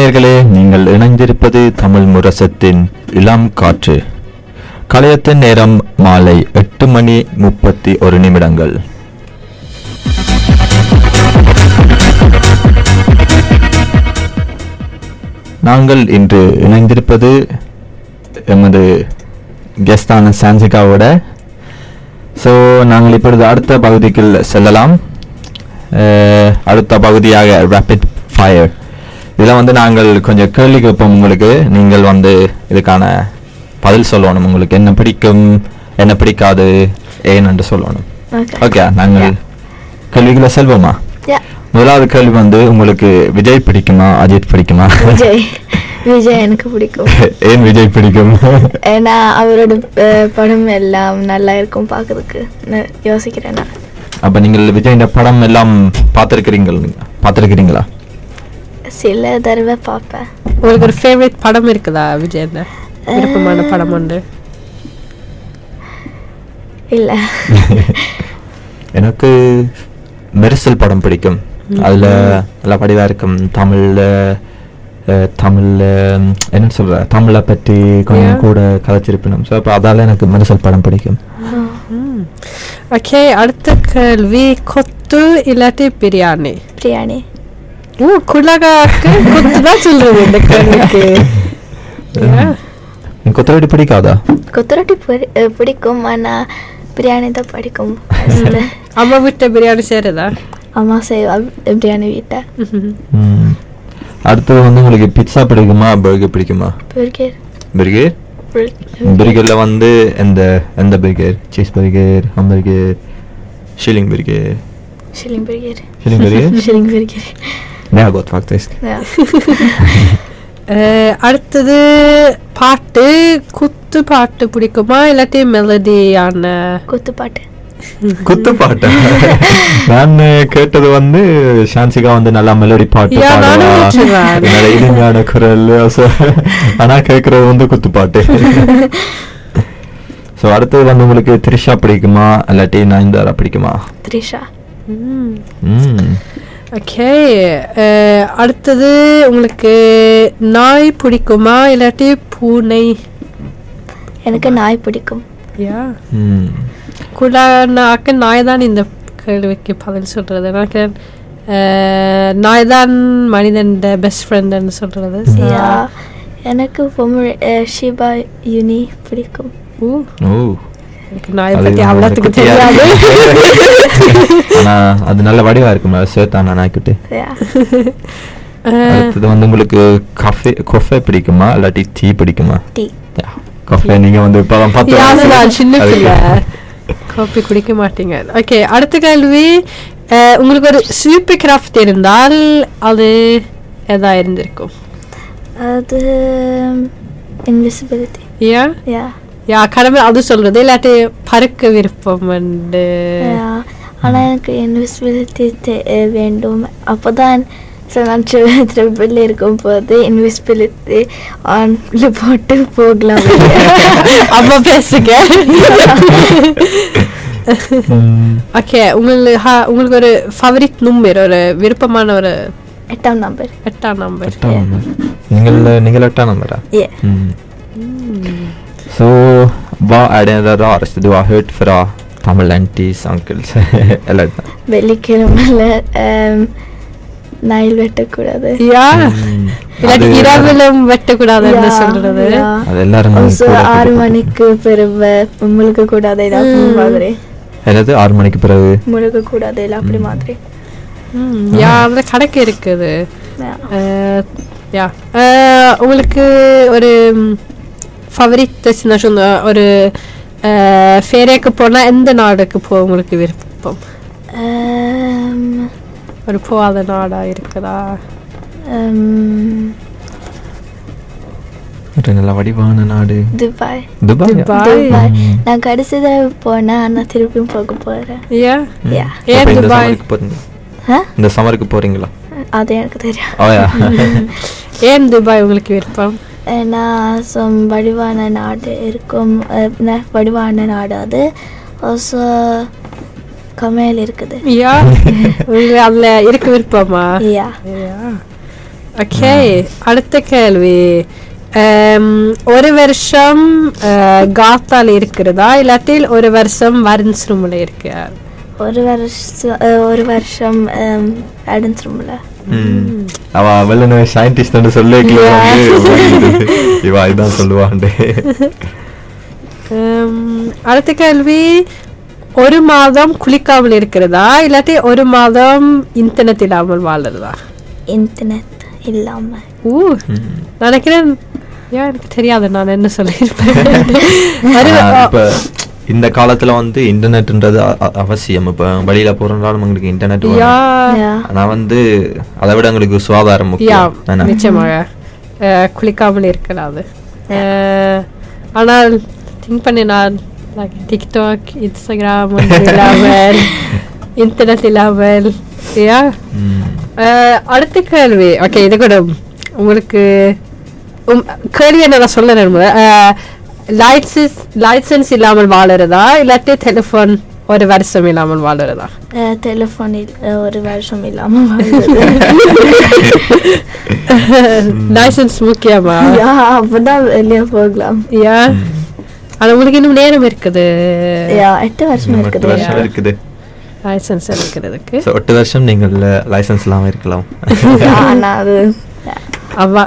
நேர்களே நீங்கள் இணைந்திருப்பது தமிழ் முரசத்தின் இளம் காற்று. கலையத்தின் நேரம் மாலை எட்டு மணி முப்பத்தி ஒரு நிமிடங்கள். நாங்கள் இன்று இணைந்திருப்பது எமது கெஸ்டான சான்சிகாவோட. ஸோ நாங்கள் இப்பொழுது அடுத்த பகுதிக்கு செல்லலாம். அடுத்த பகுதியாக ரேபிட் ஃபயர் இதில் வந்து நாங்கள் கொஞ்சம் கேள்வி கேட்போம் உங்களுக்கு. நீங்கள் வந்து இதுக்கான பதில் சொல்லணும். உங்களுக்கு என்ன பிடிக்கும் என்ன பிடிக்காது ஏன்னு சொல்லணும். Okay. ஓகே நாங்கள். கேள்விகளை செல்வோமா. முதலாவது கேள்வி வந்து உங்களுக்கு விஜய் பிடிக்குமா அஜித் பிடிக்குமா? விஜய். விஜய் எனக்கு பிடிக்கும். ஏன் விஜய் பிடிக்கும்? ஏன்னா அவரோட படம் எல்லாம் நல்லா இருக்கும் பார்க்கறதுக்கு. யோசிக்கிறேன் அப்ப நீங்கள் விஜய் படம் எல்லாம் பார்த்துருக்கிறீங்கள் பார்த்துருக்கிறீங்களா? சில தடவை பார்ப்பேன். உங்களுக்கு ஒரு ஃபேவரட் படம் இருக்குதா விஜய் விருப்பமான படம் உண்டு இல்லை. எனக்கு மெரிசல் படம் பிடிக்கும். அதுல நல்ல படிவா இருக்கும். தமிழ்ல தமிழ்ல என்ன சொல்ற? தமிழை பற்றி கொஞ்சம். கூட கதைச்சிருப்பினும். ஸோ அப்போ அதால எனக்கு மெரிசல் படம் பிடிக்கும். ஓகே அடுத்த கேள்வி. கொத்து இல்லாட்டி பிரியாணி? பிரியாணி. ஓ குலகாக்கு கொத்து தான் சொல்றது இந்த கேள்விக்கு Yeah. எனக்கு கொத்தரடி பிடிக்காதா கொத்தரொட்டி பிடிக்கும் ஆனால் பிரியாணி தான் பிடிக்கும் அம்மா வீட்டு பிரியாணி சேருதா அம்மா செய்வா பிரியாணி வீட்டை ம். அடுத்தது வந்து உங்களுக்கு பிட்சா பிடிக்குமா பர்கர் பிடிக்குமா பர்கர் பர்கர் பர்கர்ல வந்து எந்த எந்த burger cheese burger hamburger shilling burger shilling burger shilling burger shilling burger Faktiskt. அஹ், அடுத்தது பாட்டு குத்து பாட்டு பிடிக்குமா இல்லாட்டி மெலடியான குத்துப்பாட்டு குத்துப்பாட்டு நான் கேட்டது வந்து ஷான்சிகா வந்து நல்லா மெலடி பாட்டு பாடுவா இனிமையான குரல் ஆனா கேட்கறது வந்து குத்துப்பாட்டு ஸோ அடுத்தது வந்து உங்களுக்கு த்ரிஷா பிடிக்குமா இல்லாட்டி நயன்தாரா பிடிக்குமா த்ரிஷா ஓகே அடுத்தது உங்களுக்கு நாய் பிடிக்குமா? இல்லாட்டி பூனை? எனக்கு நாய் பிடிக்கும். யா ம். குலானாக்க நாய் தான் இந்த கேள்விக்கு பதில் சொல்றது. எனக்கு நாய் தான் மனிதன் பெஸ்ட் ஃப்ரெண்டுன்னு யா எனக்கு ஷிபா யுனி பிடிக்கும். ஊ, ஓ எனக்கு நாயை பத்தி ஒரு அவ்வளோத்துக்கு தெரியாது. இருக்கு. ஆனா அது நல்ல வடிவா இருக்குமா சேத்தானா நாய்க்குட்டி யா அஹ், அடுத்தது வந்து உங்களுக்கு காஃபே கொஃபே பிடிக்குமா இல்லாட்டி டீ பிடிக்குமா? டீ காஃபே நீங்க வந்து இப்பதான் பத்து யாரு வயசு. நான் சின்ன பிள்ளை. காப்பி குடிக்க மாட்டீங்க. ஓகே அடுத்த கேள்வி அஹ், உங்களுக்கு ஒரு சூப்பர் கிராஃப்ட் இருந்தால் அது எதா இருந்திருக்கும்? அது இன்விசிபிலிட்டி ஏன் யா யா கடமை அது சொல்றது. இல்லாட்டி பறக்க விருப்பம் உண்டு. ஆனால் எனக்கு இன்விசிபிலிட்டி வேண்டும் அப்போ தான் நான் ட்ரிபிள் இருக்கும் போது இன்விசிபிலிட்டி ஆன்ல போட்டு போகலாம். அம்மா பேசுங்க. ஓகே உங்களுக்கு உங்களுக்கு ஒரு ஃபவரிட் நம்பர் ஒரு விருப்பமான ஒரு எட்டாம் நம்பர் எட்டாம் நம்பர் எட்டாம் number. நீங்கள் நீங்கள் எட்டாம் நம்பரா ஏ Så vad är det raraste du har hört från Tamil aunties, uncles? Eller வெள்ளிக்கிழமையில் நைல் வெட்டக்கூடாது யா இல்லாட்டி இரவிலும் வெட்டக்கூடாதுன்னு யா, சொல்றது. அது எல்லாரும் ஆறு மணிக்கு பிறகு முழுக்க கூடாது ம். மாதிரி என்னது ஆறு மணிக்கு பிறகு முழுக்க கூடாது இல்லை அப்படி மாதிரி யா அந்த கணக்கு இருக்குது யா. உங்களுக்கு ஒரு ஃபவரிட் டெஸ்டினேஷன் ஒரு ஃபேரேக்கு போனால் எந்த நாடுக்கு போக உங்களுக்கு விருப்பம் ஒரு போகாத நாடா இருக்குதா um, ஒரு நல்ல வடிவான நாடு துபாய் துபாய் துபாய். நான் கடைசி தடவை போனேன் ஆனால் திருப்பியும் போக போகிறேன் யா யா ஏன் துபாய்? இந்த சம்மருக்கு போறீங்களா அது எனக்கு தெரியும் ஏன் துபாய் உங்களுக்கு விருப்பம் ஏன்னா சொம் வடிவான நாடு இருக்கும். வடிவான நாடு அது. ஆல்சோ கமையல் இருக்குது. யா. உங்களுக்கு அதுல இருக்க விருப்பமா? யா. யா. Okej, அடுத்த கேள்வி. ஒரு வருஷம் காத்தால இருக்கிறதா? இல்லாட்டில் ஒரு வருஷம் வரன்ஸ் ரூம்ல இருக்கு ஒரு வருஷம் ஒரு வருஷம் அடன்ஸ் ரூமில் ம். அவ வெள்ளன சயின்டிஸ்ட் சொல்லி இவா இதான் சொல்லுவாண்டே. Um, அடுத்த கேள்வி ஒரு மாதம் குளிக்காமல் இருக்கிறதா? இல்லாட்டி ஒரு மாதம் இன்டர்நெட் இல்லாமல் வாழ்றதா? இன்டர்நெட் இல்லாமல். ஊ நினைக்கிறேன். ஏன் எனக்கு தெரியாது. நான் என்ன சொல்லியிருப்பேன்? இந்த காலத்துல வந்து இன்டர்நெட்ன்றது அவசியம். இப்ப வெளியில போறனாலும் உங்களுக்கு இன்டர்நெட் ஆனா வந்து அதை விட உங்களுக்கு சுகாதாரம் முக்கியம்? நிச்சயமாக. அஹ், குளிக்காமல் இருக்கலாது ஆனால் திங்க் பண்ணி நான் like டிக்டாக் இன்ஸ்டாகிராம் இல்லாமல் இன்டர்நெட் இல்லாமல் யா. அடுத்த கேள்வி. ஓகே இது கூட உங்களுக்கு உம், கேள்வி என்ன நான் சொல்ல லைசன்ஸ் லைசன்ஸ் இல்லாமல் வாழறதா? இல்லாட்டி டெலிஃபோன் ஒரு வருஷம் இல்லாமல் வாழறதா? டெலிஃபோனில் ஒரு வருஷம் இல்லாமல் லைசன்ஸ் முக்கியமா? யா அப்பதான் வெளியே போகலாம். யா? ஆனா உங்களுக்கு இன்னும் நேரம் இருக்குது. யா எட்டு வருஷம் இருக்குது. வருஷம் இருக்குது. லைசன்ஸ் எடுக்கிறதுக்கு So, எட்டு வருஷம் நீங்கள் லைசன்ஸ் இல்லாம இருக்கலாம். அது அவா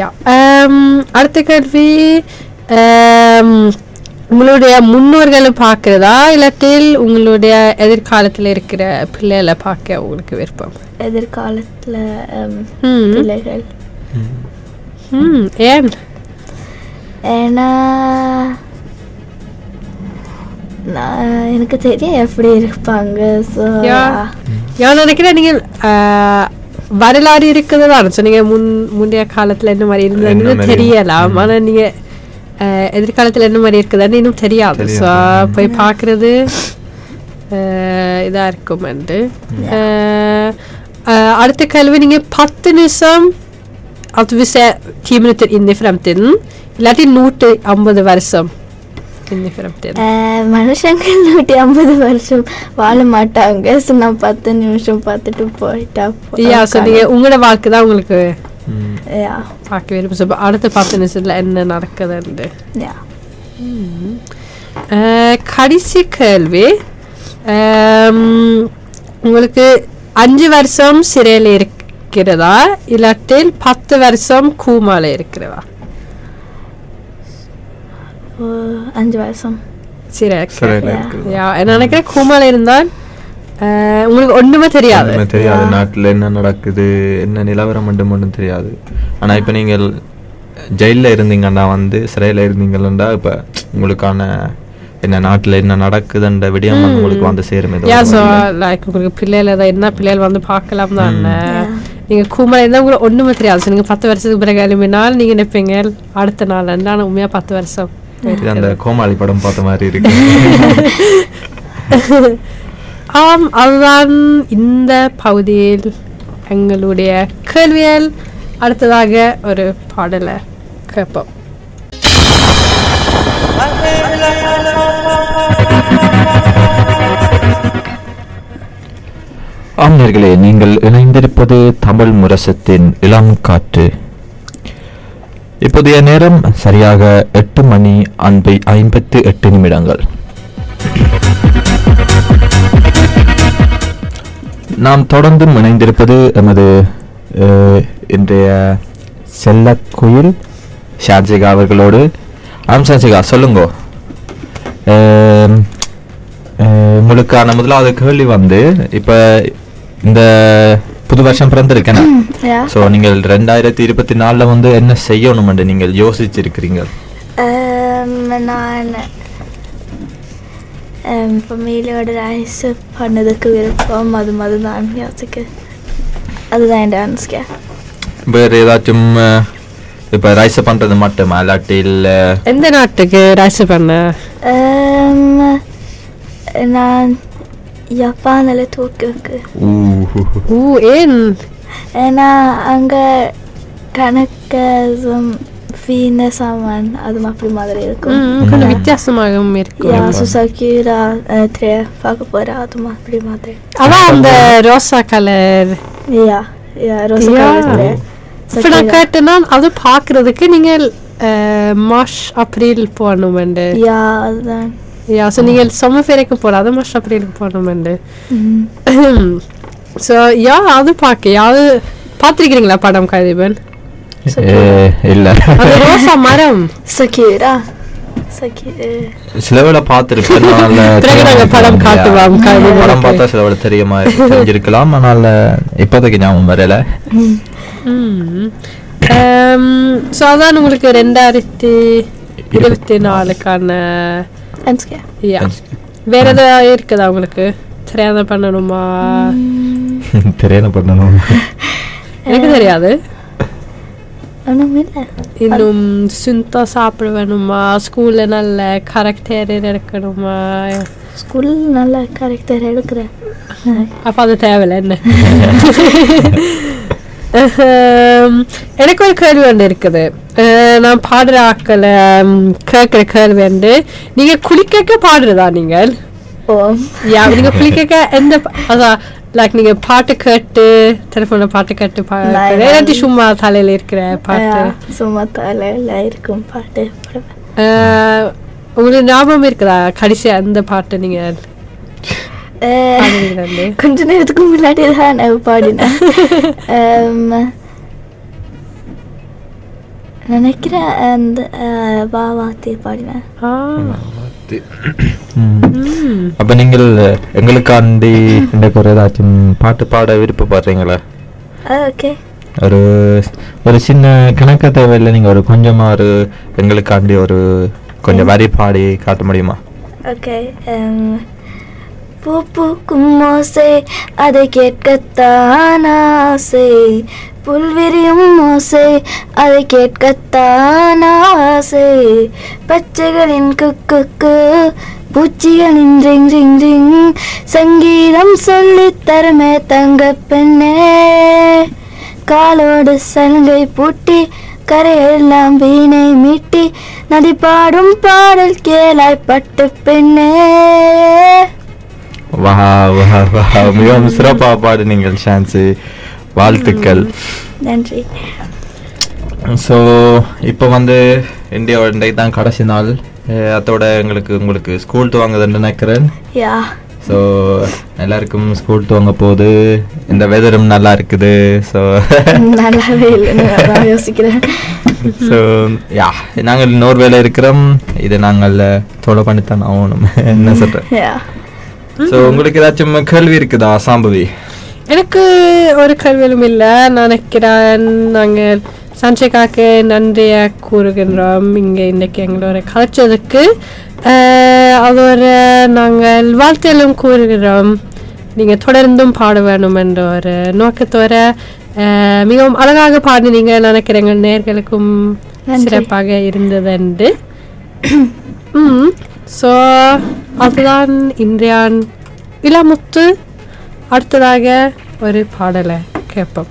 யா. அடுத்த கேள்வி. உங்களுடைய முன்னோர்களை பார்க்கறதா இல்லாட்டில் உங்களுடைய எதிர்காலத்தில் இருக்கிற பிள்ளைகளை பார்க்க உங்களுக்கு விருப்பம் எதிர்காலத்துல. பிள்ளைகள் ம் ஏன் ஏன்னா நான் எனக்கு தெரியும் எப்படி இருப்பாங்க ஸோ யா நான் நினைக்கிறேன் நீங்கள் வரலாறு இருக்கிறதா சொன்னீங்க முன் முந்தைய காலத்துல என்ன மாதிரி இருந்ததுன்னு? தெரியலாம் ம். ஆனா நீங்க ஆ, எதிர்காலத்துல என்ன மாதிரி இருக்குதுன்னு இன்னும் தெரியாது. ஸோ. போய் பார்க்கறது ஆ, இதா இருக்கும் அடுத்த கேள்வி நீங்க பத்து நிமிஷம் att vi säger 10 minuter in i framtiden இல்லாட்டி நூற்றி ஐம்பது வருஷம் in i framtiden அஹ், மனுஷங்க நூற்றி ஐம்பது வருஷம் வாழ மாட்டாங்க. ஸோ நான் பத்து நிமிஷம் பார்த்துட்டு போயிட்டா யா ஸோ உங்களோட வாழ்க்கை தான் உங்களுக்கு ம். யா பார்க்க விரும்பும் ஸோ அடுத்த பத்து நிமிஷத்துல என்ன அஹ், கடைசி கேள்வி உங்களுக்கு அஞ்சு வருஷம் சிறையில் இருக்கிறதா இல்லாட்டில் பத்து வருஷம் கூமால இருக்கிறதா அஞ்சு வருஷம் சிறை நினைக்கிறேன் கூமால இருந்தால் உங்களுக்கு ஒண்ணுமே தெரியாது. ஒண்ணுமே தெரியாது. நாட்டுல என்ன நடக்குது என்ன நிலவரம் மட்டும் மட்டும் தெரியாது. ஆனா இப்ப நீங்கள் ஜெயில்ல இருந்தீங்கன்னா வந்து சிறையில இருந்தீங்கன்னா இப்ப உங்களுக்கான என்ன நாட்டுல என்ன நடக்குதுன்ற விடயம் வந்து உங்களுக்கு வந்து சேரும். லைக் உங்களுக்கு பிள்ளைகள் ஏதாவது என்ன பிள்ளைகள் வந்து பார்க்கலாம் தான். நீங்க கூமலை இருந்தால் உங்களுக்கு ஒண்ணுமே தெரியாது. நீங்க பத்து வருஷத்துக்கு பிறகு எழுப்பினால் நீங்க நினைப்பீங்க அடுத்த நாள் ஆனால் உண்மையா பத்து வருஷம். இது அந்த கோமாளி படம் பார்த்த மாதிரி இருக்கு. ஆம் அதுதான் இந்த பகுதியில் எங்களுடைய கேள்வியல் அடுத்ததாக ஒரு பாடலை கேட்போம். ஆம்நேர்களே நீங்கள் இணைந்திருப்பது தமிழ் முரசத்தின் இளம் காற்று. இப்போதைய நேரம் சரியாக எட்டு மணி அன்பை ஐம்பத்து எட்டு நிமிடங்கள். நாம் தொடர்ந்து இணைந்திருப்பது எமது இன்றைய செல்லக்குயில் ஷார்ஜிகா அவர்களோடு. ஆம் ஷார்ஜிகா சொல்லுங்கோ. உங்களுக்கான முதலாவது கேள்வி வந்து இப்போ இந்த புது வருஷம் பிறந்திருக்கேன் ஸோ நீங்கள் ரெண்டாயிரத்தி இருபத்தி நாலில் வந்து என்ன செய்யணுமென்று நீங்கள் யோசிச்சிருக்கிறீங்க நான் ஃபேமிலியோட ரைஸ் பண்ணதுக்கு விருப்பம் அது மாதிரி தான் யோசிக்க அதுதான் என் டான்ஸ்க்கு வேறு ஏதாச்சும் இப்போ ரைஸ் பண்ணுறது மட்டுமா இல்லாட்டி இல்லை எந்த நாட்டுக்கு ரைஸ் பண்ண நான் ஜப்பானில் டோக்கியோக்கு ஊ ஏன் ஏன்னா அங்கே கணக்கு சாமான் அது அப்படி மாதிரி இருக்கும். கொஞ்சம் வித்தியாசமாகவும் இருக்கும். யா சுசாக்கிரா த்ரே பார்க்க போகிறேன் அது அப்படி மாதிரி. அதான் அந்த ரோசா colour yeah yeah rose yeah. Colour இப்போ நான் கேட்டேன்னா அது பார்க்கறதுக்கு நீங்கள் அஹ், மார்ச் அப்ரில் போகணுமெண்டு யா அதுதான். யா ஸோ நீங்கள் சம்மர் போகலாம். அது மார்ச் அப்ரிலுக்கு போகணுமெண்டு ம். ஸோ யா அது பார்க்க. யாவது பார்த்துருக்கிறீங்களா படம் கதிபன் இல்ல ரோசா மரம் சக்கீரா சிலவில பார்த்திருப்பேன் படம் படம் இருக்கு. பார்த்தா சிலவில தெரியுமா தெரிஞ்சிருக்கலாம் அதனால இப்போதைக்கு ஞாபகம் வரல ஸோ அதான் உங்களுக்கு ரெண்டாயிரத்தி இருபத்தி நாலுக்கான வேற ஏதாவது இருக்குதா உங்களுக்கு தெரியாத பண்ணணுமா தெரியல பண்ணணும் எனக்கு தெரியாது இன்னும் சுத்தா சாப்பிட வேணுமா ஸ்கூல்ல நல்ல கரெக்டர் எடுக்கணுமா ஸ்கூலில் நல்ல கேரக்டர் எடுக்கிறேன். அப்ப அது தேவையில்ல என்ன? எனக்கு ஒரு கேள்வி ஒன்று இருக்குது. நான் பாடுற ஆக்களை கேட்குற கேள்வி வந்து நீங்க குளிக்க பாடுறதா நீங்கள்? ஓ. யா நீங்க குளிக்க எந்த அதான் லைக் நீங்க பாட்டு கேட்டு டெலிஃபோன்ல பாட்டு கேட்டு இல்லாட்டி சும்மா தலையில இருக்கிற பாட்டு. சும்மா தலையில் இருக்கும் பாட்டு. உங்களுக்கு ஞாபகம் இருக்குதா? கடைசியா அந்த பாட்டு நீங்க கொஞ்ச நேரத்துக்கு முன்னாடி தான் நான் பாடினேன். நினைக்கிறேன் அந்த அஹ், வா வாத்தி பாடினேன். ம். அப்ப நீங்கள் எங்களுக்காண்டி இந்த ஒரு ஏதாச்சும் பாட்டு பாட விருப்பப்படுறீங்களா ஓகே. ஒரு ஒரு சின்ன கணக்க தேவையில்லை நீங்க ஒரு கொஞ்சமா ஒரு எங்களுக்காண்டி ஒரு கொஞ்சம் வரி பாடி காட்ட முடியுமா? ஓகே பூ பூக்கும் ஓசை அதை கேட்கத்தான் ஆசை. புல்விரியும் ஓசை அதை கேட்கத்தான் ஆசை. பச்சைகளின் குக்கு பூச்சிகளின் ரிங் ரிங் ரிங். சங்கீதம் சொல்லித்தருமே தங்க பெண்ணே. காலோடு சலங்கை பூட்டி கரையெல்லாம் வீணை மீட்டி. நதி பாடும் பாடல் கேளாய் பட்டு பெண்ணே. வா வா வா மிகவும் சிறப்பாக பாடுனீங்கள் ஷான்சி. வாழ்த்துக்கள். நன்றி. ஸோ இப்போ வந்து இந்தியாவோட இன்றைக்கு தான் கடைசி நாள். அதோட எங்களுக்கு உங்களுக்கு ஸ்கூல் துவங்குதுன்னு நினைக்கிறேன். ஸோ எல்லாருக்கும் ஸ்கூல் துவங்க போகுது. இந்த வெதரும் நல்லா இருக்குது. ஸோ நல்லாவே நான் யோசிக்கிறேன். ஸோ யா நாங்கள் நோர்வேல இருக்கிறோம். இது நாங்கள் தொலை பண்ணித்தான் ஆகணும். என்ன சொல்கிறேன் ஸோ உங்களுக்கு ஏதாச்சும் கேள்வி இருக்குதா சாம்பவி? எனக்கு ஒரு கல்வியும் இல்லை. நான் நினைக்கிறேன் நாங்கள் சஞ்சய்காக்கு நன்றிய கூறுகின்றோம். இங்கே இன்னைக்கு எங்களோட கலைச்சதுக்கு அதோட நாங்கள் வாழ்த்தையிலும் கூறுகிறோம். நீங்கள் தொடர்ந்தும் பாட வேணும் என்ற ஒரு நோக்கத்தோட மிகவும் அழகாக பாடினீங்க. நினைக்கிறேன் எங்கள் நேர்களுக்கும். சிறப்பாக இருந்தது என்று. ஸோ அதுதான் இன்றையான் இளமுத்து. அடுத்ததாக ஒரு பாடலை கேட்போம்.